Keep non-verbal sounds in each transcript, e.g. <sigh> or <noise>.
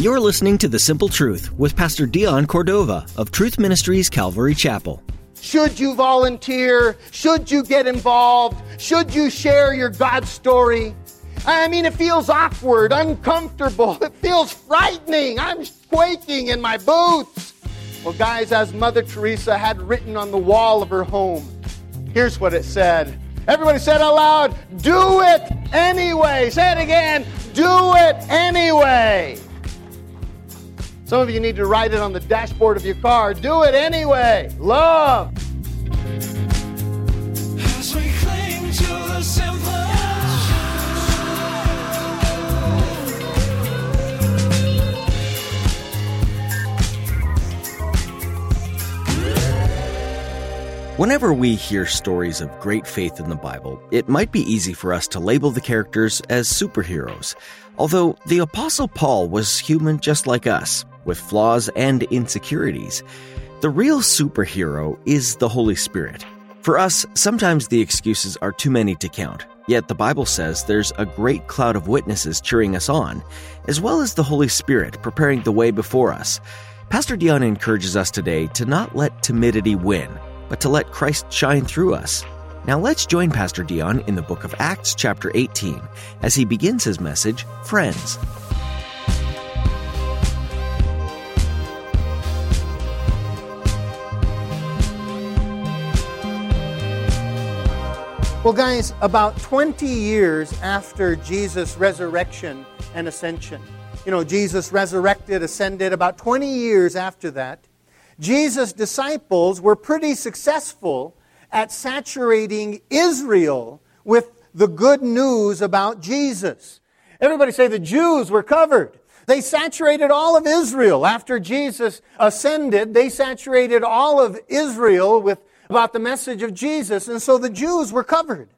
You're listening to The Simple Truth with Pastor Dion Cordova of Truth Ministries Calvary Chapel. Should you volunteer? Should you get involved? Should you share your God story? I mean, it feels awkward, uncomfortable. <laughs> It feels frightening. I'm quaking in my boots. Well, guys, as Mother Teresa had written on the wall of her home, here's what it said. Everybody said out loud, do it anyway. Say it again, do it anyway. Some of you need to write it on the dashboard of your car. Do it anyway. Love. Whenever we hear stories of great faith in the Bible, it might be easy for us to label the characters as superheroes. Although the Apostle Paul was human just like us, with flaws and insecurities. The real superhero is the Holy Spirit. For us, sometimes the excuses are too many to count. Yet the Bible says there's a great cloud of witnesses cheering us on, as well as the Holy Spirit preparing the way before us. Pastor Dion encourages us today to not let timidity win, but to let Christ shine through us. Now let's join Pastor Dion in the book of Acts, chapter 18, as he begins his message, Friends. Well, guys, about 20 years after Jesus' resurrection and ascension, you know, Jesus resurrected, ascended, about 20 years after that, Jesus' disciples were pretty successful at saturating Israel with the good news about Jesus. Everybody say the Jews were covered. They saturated all of Israel. After Jesus ascended, they saturated all of Israel with about the message of Jesus, and so the Jews were covered.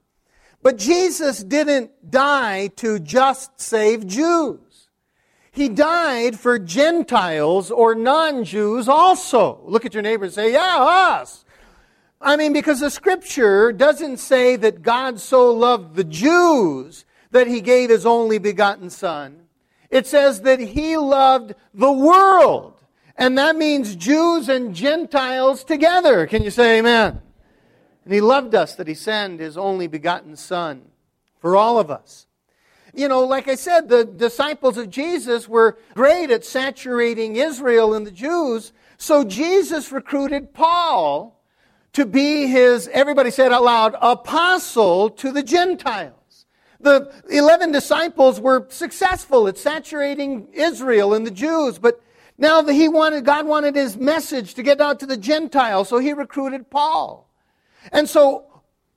But Jesus didn't die to just save Jews. He died for Gentiles or non-Jews also. Look at your neighbor and say, yeah, us. I mean, because the scripture doesn't say that God so loved the Jews that he gave his only begotten son. It says that he loved the world. And that means Jews and Gentiles together. Can you say amen? And he loved us that he sent his only begotten son for all of us. You know, like I said, the disciples of Jesus were great at saturating Israel and the Jews. So Jesus recruited Paul to be his, everybody said out loud, apostle to the Gentiles. The 11 disciples were successful at saturating Israel and the Jews, but now that he wanted, God wanted his message to get out to the Gentiles, so he recruited Paul. And so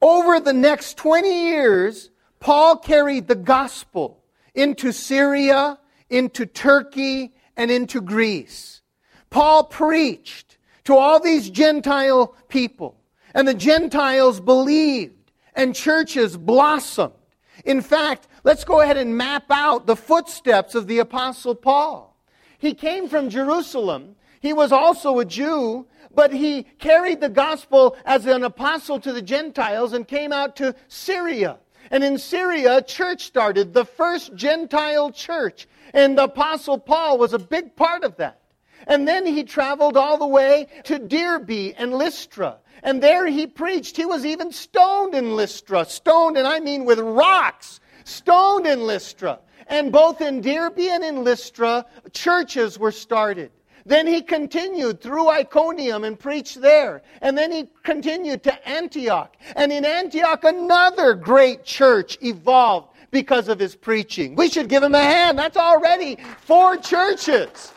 over the next 20 years, Paul carried the gospel into Syria, into Turkey, and into Greece. Paul preached to all these Gentile people, and the Gentiles believed, and churches blossomed. In fact, let's go ahead and map out the footsteps of the Apostle Paul. He came from Jerusalem. He was also a Jew, but he carried the gospel as an apostle to the Gentiles and came out to Syria. And in Syria, a church started, the first Gentile church. And the apostle Paul was a big part of that. And then he traveled all the way to Derbe and Lystra. And there he preached. He was even stoned in Lystra. Stoned, and I mean with rocks. Stoned in Lystra. And both in Derbe and in Lystra, churches were started. Then he continued through Iconium and preached there. And then he continued to Antioch. And in Antioch, another great church evolved because of his preaching. We should give him a hand. That's already four churches.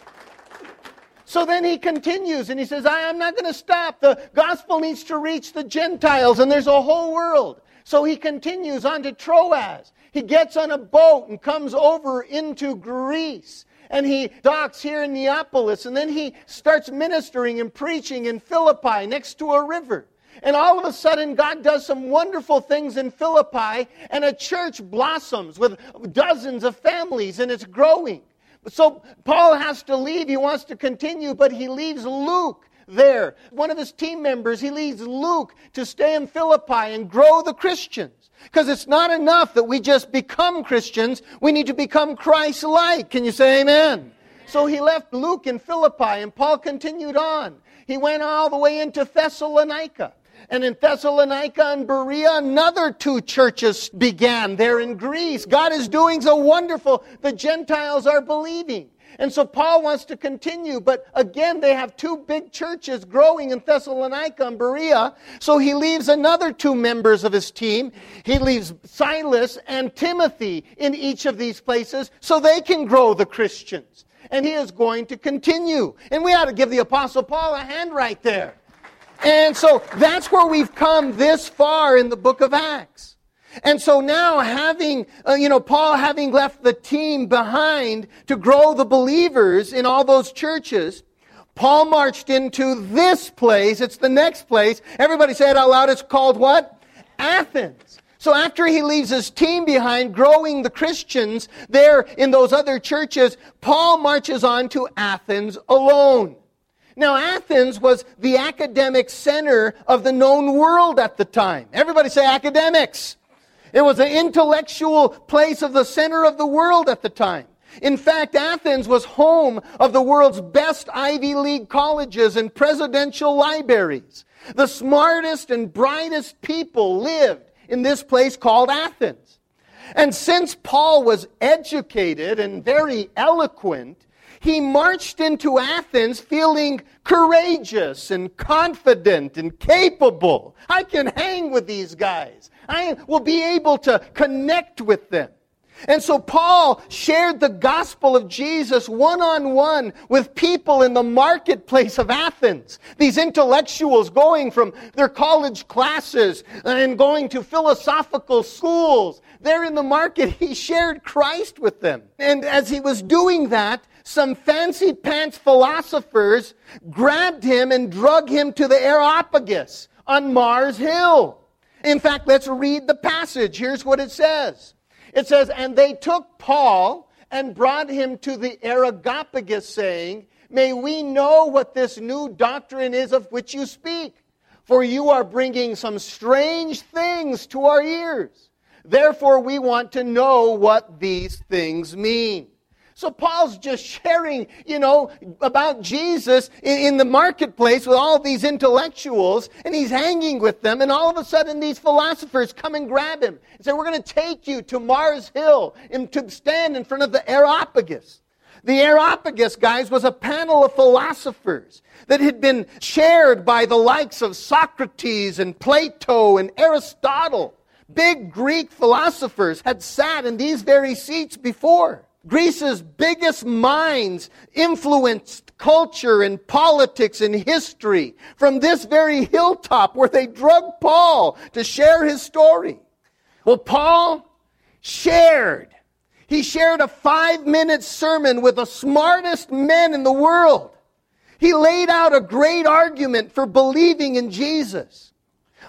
So then he continues and he says, I am not going to stop. The gospel needs to reach the Gentiles, and there's a whole world. So he continues on to Troas. He gets on a boat and comes over into Greece. And he docks here in Neapolis. And then he starts ministering and preaching in Philippi next to a river. And all of a sudden, God does some wonderful things in Philippi, and a church blossoms with dozens of families, and it's growing. So Paul has to leave. He wants to continue, but he leaves Luke there. One of his team members, he leaves Luke to stay in Philippi and grow the Christians. Because it's not enough that we just become Christians, we need to become Christ like. Can you say amen? So he left Luke in Philippi, and Paul continued on. He went all the way into Thessalonica. And in Thessalonica and Berea, another two churches began there in Greece. God is doing so wonderful. The Gentiles are believing. And so Paul wants to continue, but again, they have two big churches growing in Thessalonica and Berea. So he leaves another two members of his team. He leaves Silas and Timothy in each of these places so they can grow the Christians. And he is going to continue. And we ought to give the Apostle Paul a hand right there. And so that's where we've come this far in the book of Acts. And so now having, uh, you know, Paul having left the team behind to grow the believers in all those churches, Paul marched into this place. It's the next place. Everybody say it out loud. It's called what? Athens. So after he leaves his team behind, growing the Christians there in those other churches, Paul marches on to Athens alone. Now, Athens was the academic center of the known world at the time. Everybody say academics. It was an intellectual place of the center of the world at the time. In fact, Athens was home of the world's best Ivy League colleges and presidential libraries. The smartest and brightest people lived in this place called Athens. And since Paul was educated and very eloquent, he marched into Athens feeling courageous and confident and capable. I can hang with these guys. I will be able to connect with them. And so Paul shared the gospel of Jesus one on one with people in the marketplace of Athens. These intellectuals going from their college classes and going to philosophical schools. There in the market, he shared Christ with them. And as he was doing that, some fancy pants philosophers grabbed him and drug him to the Areopagus on Mars Hill. In fact, let's read the passage. Here's what it says. It says, And they took Paul and brought him to the Areopagus, saying, May we know what this new doctrine is of which you speak, for you are bringing some strange things to our ears. Therefore, we want to know what these things mean. So Paul's just sharing, you know, about Jesus in, in, the marketplace with all these intellectuals, and he's hanging with them, and all of a sudden these philosophers come and grab him and say, We're going to take you to Mars Hill and to stand in front of the Areopagus. The Areopagus, guys, was a panel of philosophers that had been shared by the likes of Socrates and Plato and Aristotle. Big Greek philosophers had sat in these very seats before. Greece's biggest minds influenced culture and politics and history from this very hilltop where they drug Paul to share his story. Well, Paul shared. He shared a five minute sermon with the smartest men in the world. He laid out a great argument for believing in Jesus.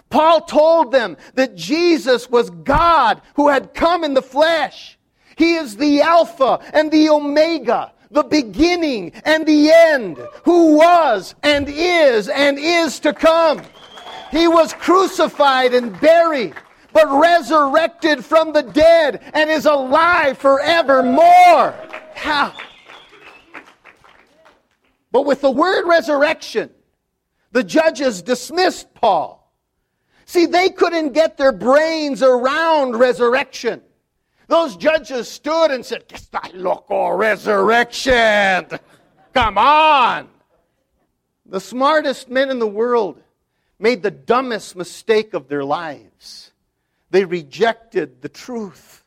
Paul told them that Jesus was God who had come in the flesh. He is the Alpha and the Omega, the beginning and the end, who was and is and is to come. He was crucified and buried, but resurrected from the dead and is alive forevermore. How? But with the word resurrection, the judges dismissed Paul. See, they couldn't get their brains around resurrection. Those judges stood and said, Que está loco, resurrection. Come on. The smartest men in the world made the dumbest mistake of their lives. They rejected the truth.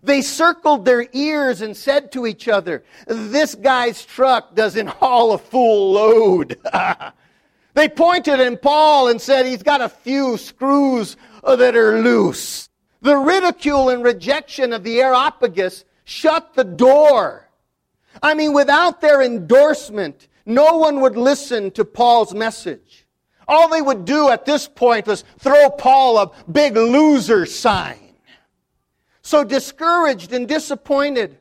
They circled their ears and said to each other, This guy's truck doesn't haul a full load. <laughs> they pointed at Paul and said, He's got a few screws that are loose. The ridicule and rejection of the Areopagus shut the door. I mean, without their endorsement, no one would listen to Paul's message. All they would do at this point was throw Paul a big loser sign. So discouraged and disappointed,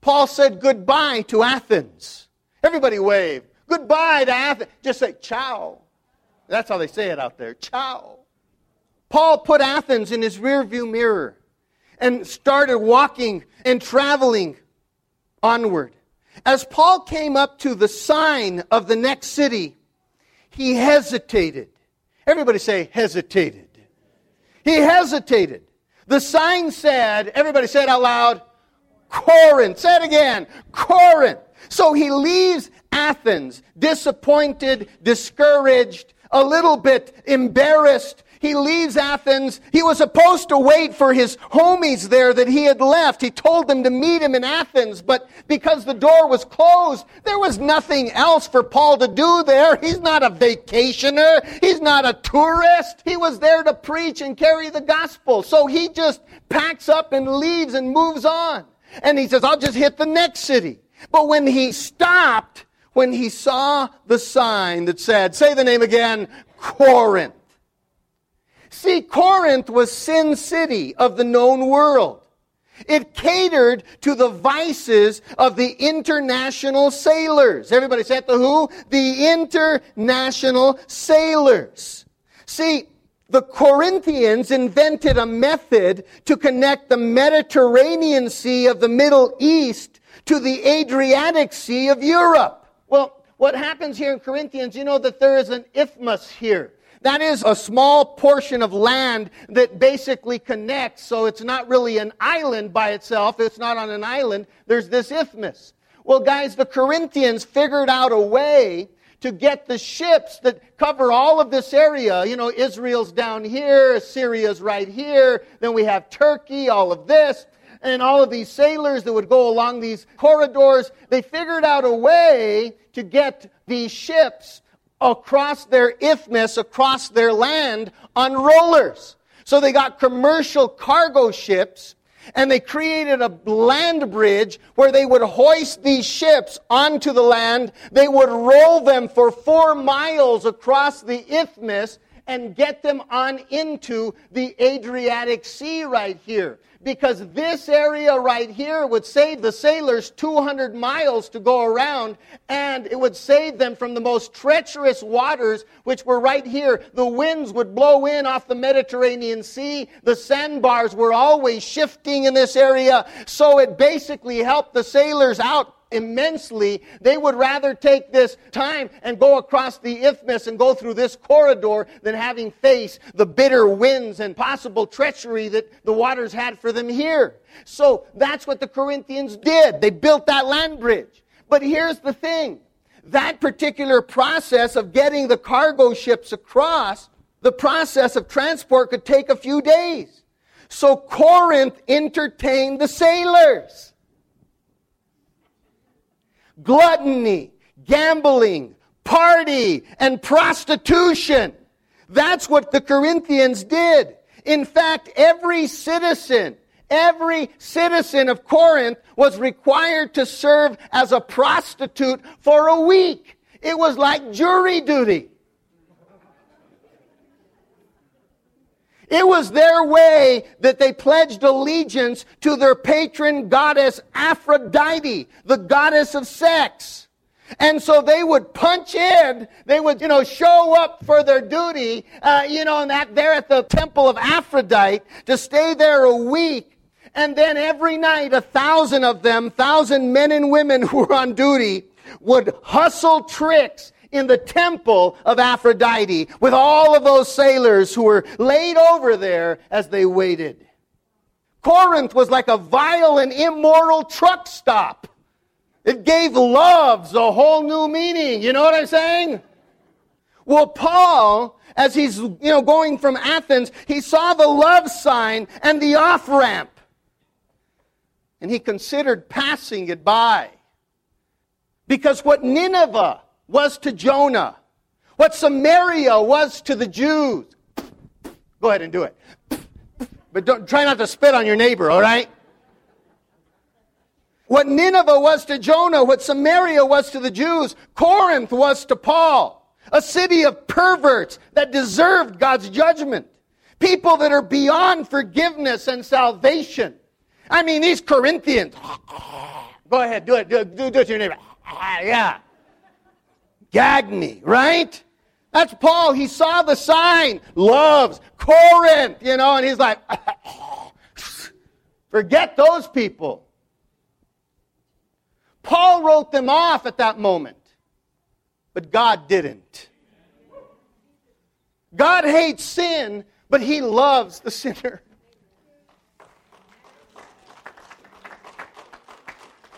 Paul said goodbye to Athens. Everybody waved. goodbye to Athens. Just say, ciao. That's how they say it out there. Ciao. Paul put Athens in his rearview mirror and started walking and traveling onward. As Paul came up to the sign of the next city, he hesitated. Everybody say, hesitated. He hesitated. The sign said, everybody say it out loud, Corinth. Say it again, Corinth. So he leaves Athens, disappointed, discouraged, a little bit embarrassed. He leaves Athens. He was supposed to wait for his homies there that he had left. He told them to meet him in Athens, but because the door was closed, there was nothing else for Paul to do there. He's not a vacationer. He's not a tourist. He was there to preach and carry the gospel. So he just packs up and leaves and moves on. And he says, I'll just hit the next city. But when he stopped, when he saw the sign that said, say the name again, Corinth. See, Corinth was Sin City of the known world. It catered to the vices of the international sailors. Everybody say the who? The international sailors. See, the Corinthians invented a method to connect the Mediterranean Sea of the Middle East to the Adriatic Sea of Europe. Well, what happens here in Corinthians, you know that there is an isthmus here. That is a small portion of land that basically connects, so it's not really an island by itself. It's not on an island. There's this isthmus. Well, guys, the Corinthians figured out a way to get the ships that cover all of this area. You know, Israel's down here, Assyria's right here, then we have Turkey, all of this and all of these sailors that would go along these corridors, they figured out a way to get these ships across their isthmus, across their land on rollers. So they got commercial cargo ships and they created a land bridge where they would hoist these ships onto the land. They would roll them for four miles across the isthmus and get them on into the Adriatic Sea right here. Because this area right here would save the sailors 200 miles to go around and it would save them from the most treacherous waters which were right here. The winds would blow in off the mediterranean sea. The sandbars were always shifting in this area so it basically helped the sailors out immensely, they would rather take this time and go across the isthmus and go through this corridor than having faced the bitter winds and possible treachery that the waters had for them here. So that's what the Corinthians did. They built that land bridge. But here's the thing. That particular process of getting the cargo ships across, the process of transport could take a few days. So Corinth entertained the sailors gluttony, gambling, party, and prostitution. That's what the Corinthians did. In fact, every citizen, every citizen of Corinth was required to serve as a prostitute for a week. It was like jury duty. It was their way that they pledged allegiance to their patron goddess Aphrodite, the goddess of sex. And so they would punch in, they would, you know, show up for their duty, uh, you know, and that there at the temple of Aphrodite to stay there a week. And then every night, a thousand of them, thousand men and women <laughs> who were on duty, would hustle tricks in the temple of Aphrodite with all of those sailors who were laid over there as they waited. Corinth was like a vile and immoral truck stop. It gave loves a whole new meaning. You know what I'm saying? Well, Paul, as he's, you know, going from Athens, he saw the love sign and the off ramp. And he considered passing it by. Because what Nineveh was to Jonah, what Samaria was to the Jews. Go ahead and do it. But don't, try not to spit on your neighbor, all right? What Nineveh was to Jonah, what Samaria was to the Jews, Corinth was to Paul. A city of perverts that deserved God's judgment. People that are beyond forgiveness and salvation. I mean, these Corinthians. <laughs> Go ahead, do it. Do, do, do it to your neighbor. <laughs> Yeah. Gag me, right? That's Paul. He saw the sign, loves Corinth, you know, and he's like, <laughs> forget those people. Paul wrote them off at that moment, but God didn't. God hates sin, but he loves the sinner.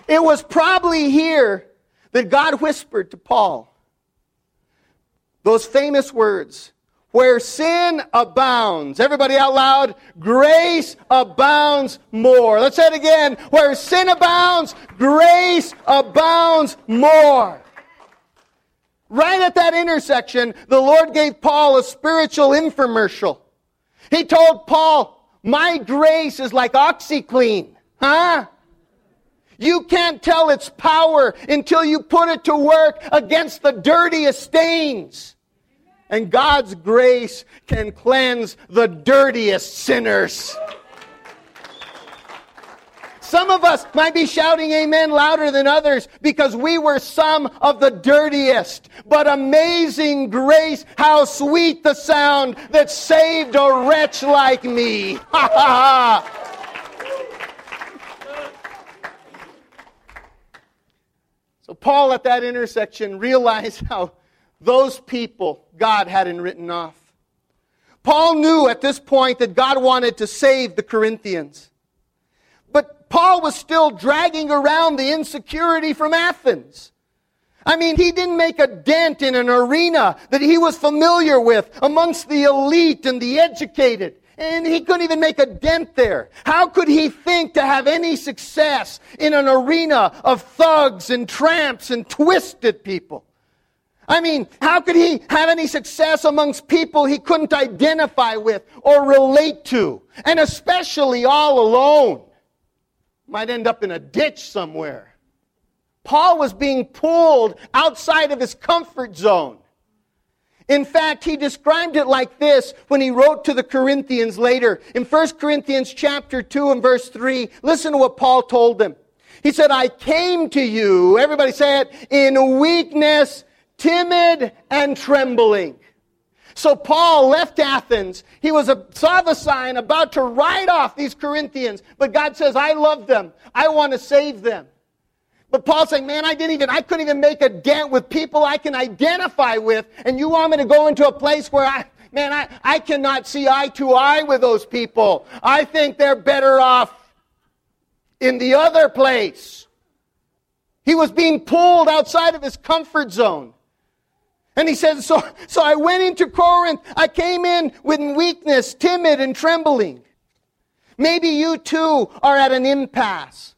It was probably here that God whispered to Paul those famous words where sin abounds. Everybody out loud. Grace abounds more. Let's say it again. Where sin abounds, grace abounds more. Right at that intersection, the Lord gave Paul a spiritual infomercial. He told Paul, my grace is like OxiClean. Huh? You can't tell its power until you put it to work against the dirtiest stains. And God's grace can cleanse the dirtiest sinners. Some of us might be shouting amen louder than others because we were some of the dirtiest. But amazing grace, how sweet the sound that saved a wretch like me. <laughs> Ha ha ha. So Paul at that intersection realized <laughs> how those people God hadn't written off. Paul knew at this point that God wanted to save the Corinthians. But Paul was still dragging around the insecurity from Athens. I mean, he didn't make a dent in an arena that he was familiar with amongst the elite and the educated. And he couldn't even make a dent there. How could he think to have any success in an arena of thugs and tramps and twisted people? I mean, how could he have any success amongst people he couldn't identify with or relate to? And especially all alone. Might end up in a ditch somewhere. Paul was being pulled outside of his comfort zone. In fact, he described it like this when he wrote to the Corinthians later. In 1 Corinthians chapter 2 and verse 3, listen to what Paul told them. He said, I came to you, everybody say it, in weakness timid and trembling. So Paul left Athens. He was a, saw the sign about to write off these Corinthians, but God says, I love them. I want to save them. But Paul's saying, man, I didn't even, I couldn't even make a dent with people I can identify with, and you want me to go into a place where I, man, I, I cannot see eye to eye with those people. I think they're better off in the other place. He was being pulled outside of his comfort zone. And he says, so, so I went into Corinth. I came in with weakness, timid and trembling. Maybe you too are at an impasse.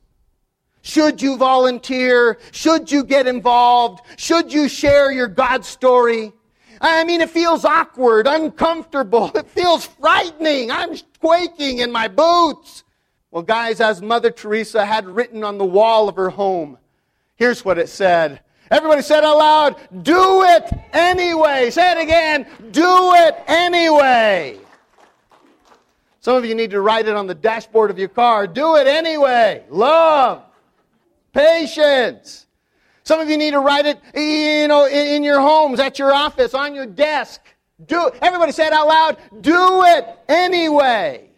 Should you volunteer? Should you get involved? Should you share your God story? I mean, it feels awkward, uncomfortable. <laughs> It feels frightening. I'm quaking in my boots. Well, guys, as Mother Teresa had written on the wall of her home, here's what it said Everybody said out loud, do it anyway. Say it again, do it anyway. Some of you need to write it on the dashboard of your car. Do it anyway. Love. Patience. Some of you need to write it, you know, in your homes, at your office, on your desk. Do everybody say it out loud. Do it anyway.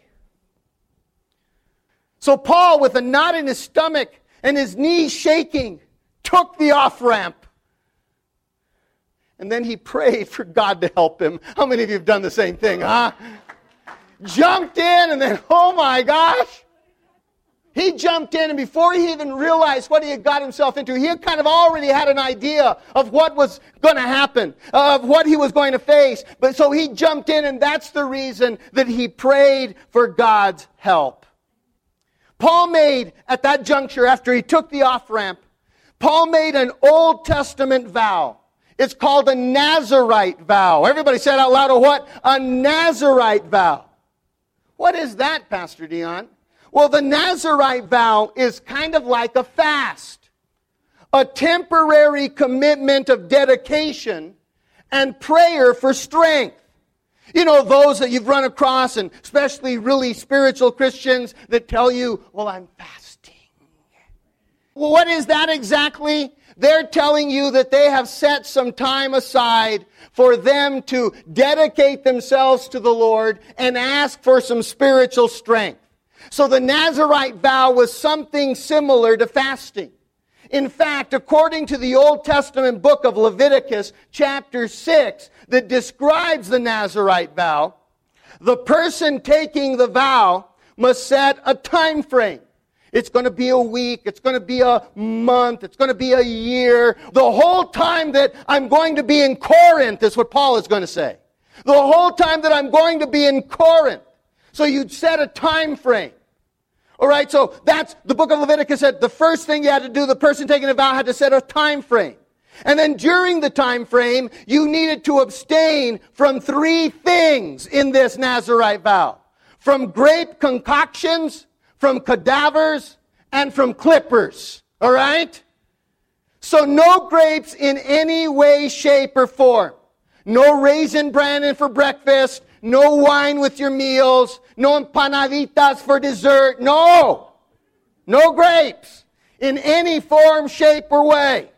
So Paul, with a knot in his stomach and his knees shaking, took the off ramp. And then he prayed for God to help him. How many of you have done the same thing, huh? Jumped in and then, oh my gosh. He jumped in, and before he even realized what he had got himself into, he had kind of already had an idea of what was going to happen, uh, of what he was going to face. But so he jumped in, and that's the reason that he prayed for God's help. Paul made, at that juncture, after he took the off ramp, Paul made an Old Testament vow. It's called a Nazarite vow. Everybody said out loud, a what? A Nazarite vow. What is that, Pastor Dion? Well, the Nazarite vow is kind of like a fast, a temporary commitment of dedication and prayer for strength. You know, those that you've run across, and especially really spiritual Christians that tell you, well, I'm fasting. Well, what is that exactly? They're telling you that they have set some time aside for them to dedicate themselves to the Lord and ask for some spiritual strength. So the Nazarite vow was something similar to fasting. In fact, according to the Old Testament book of Leviticus, chapter 6, that describes the Nazarite vow, the person taking the vow must set a time frame. It's going to be a week. It's going to be a month. It's going to be a year. The whole time that I'm going to be in Corinth is what Paul is going to say. The whole time that I'm going to be in Corinth. So you'd set a time frame. All right, so that's the book of Leviticus said the first thing you had to do, the person taking a vow had to set a time frame. And then during the time frame, you needed to abstain from three things in this Nazarite vow. From grape concoctions, from cadavers, and from clippers. All right? So no grapes in any way, shape, or form. No raisin bran for breakfast. No wine with your meals. No empanaditas for dessert. No. No grapes in any form, shape, or way.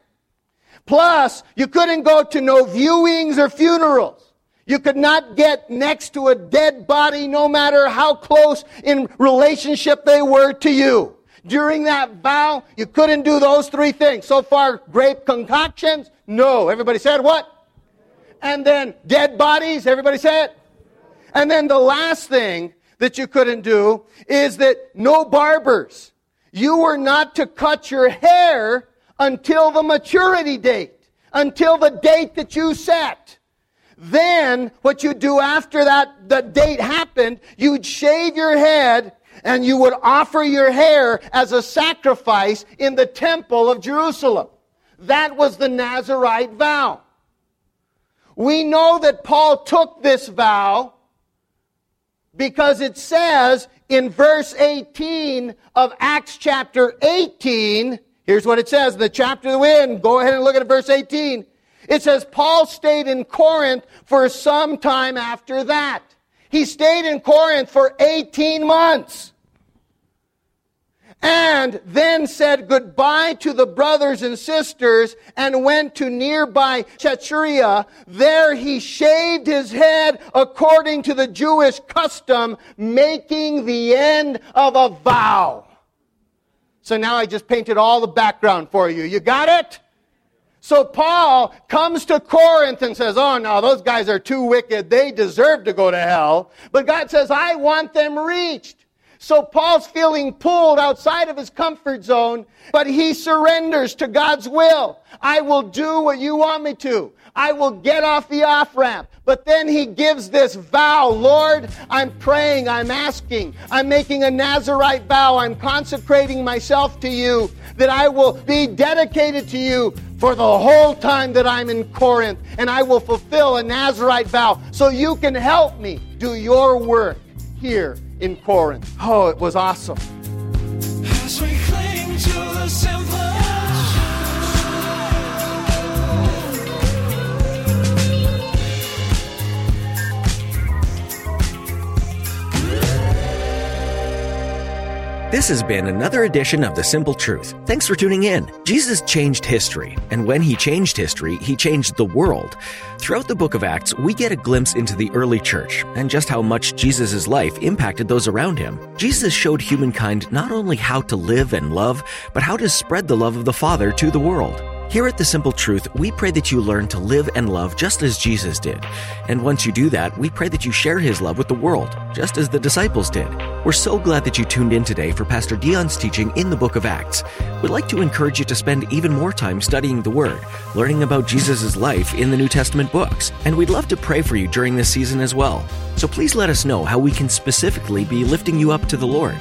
Plus, you couldn't go to no viewings or funerals. You could not get next to a dead body no matter how close in relationship they were to you. During that vow, you couldn't do those three things. So far, grape concoctions? No. Everybody said what? And then dead bodies? Everybody said? And then the last thing that you couldn't do is that no barbers. You were not to cut your hair until the maturity date, until the date that you set. Then, what you do after that, the date happened, you'd shave your head and you would offer your hair as a sacrifice in the temple of Jerusalem. That was the Nazarite vow. We know that Paul took this vow because it says in verse 18 of Acts chapter 18, here's what it says, the chapter we're in, go ahead and look at verse 18. It says Paul stayed in Corinth for some time after that. He stayed in Corinth for 18 months. And then said goodbye to the brothers and sisters and went to nearby Caesarea. There he shaved his head according to the Jewish custom, making the end of a vow. So now I just painted all the background for you. You got it? So Paul comes to Corinth and says, Oh no, those guys are too wicked. They deserve to go to hell. But God says, I want them reached. So Paul's feeling pulled outside of his comfort zone, but he surrenders to God's will. I will do what you want me to. I will get off the off ramp. But then he gives this vow Lord, I'm praying, I'm asking, I'm making a Nazarite vow, I'm consecrating myself to you, that I will be dedicated to you for the whole time that I'm in Corinth, and I will fulfill a Nazarite vow so you can help me do your work here in Corinth. Oh, it was awesome. This has been another edition of The Simple Truth. Thanks for tuning in. Jesus changed history, and when he changed history, he changed the world. Throughout the book of Acts, we get a glimpse into the early church and just how much Jesus' life impacted those around him. Jesus showed humankind not only how to live and love, but how to spread the love of the Father to the world. Here at The Simple Truth, we pray that you learn to live and love just as Jesus did. And once you do that, we pray that you share his love with the world, just as the disciples did. We're so glad that you tuned in today for Pastor Dion's teaching in the book of Acts. We'd like to encourage you to spend even more time studying the Word, learning about Jesus' life in the New Testament books, and we'd love to pray for you during this season as well. So please let us know how we can specifically be lifting you up to the Lord.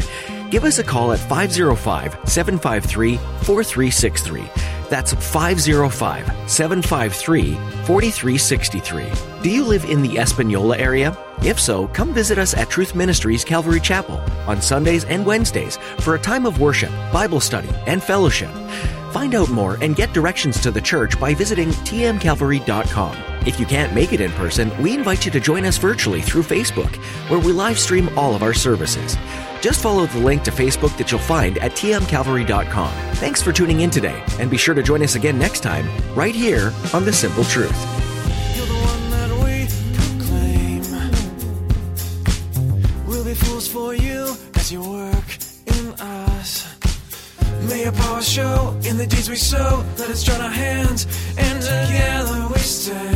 Give us a call at 505 753 4363. That's 505 753 4363. Do you live in the Espanola area? If so, come visit us at Truth Ministries Calvary Chapel on Sundays and Wednesdays for a time of worship, Bible study, and fellowship. Find out more and get directions to the church by visiting tmcalvary.com. If you can't make it in person, we invite you to join us virtually through Facebook, where we live stream all of our services. Just follow the link to Facebook that you'll find at tmcalvary.com. Thanks for tuning in today, and be sure to join us again next time, right here on The Simple Truth. May power show in the deeds we sow. Let us join our hands, and together we stand.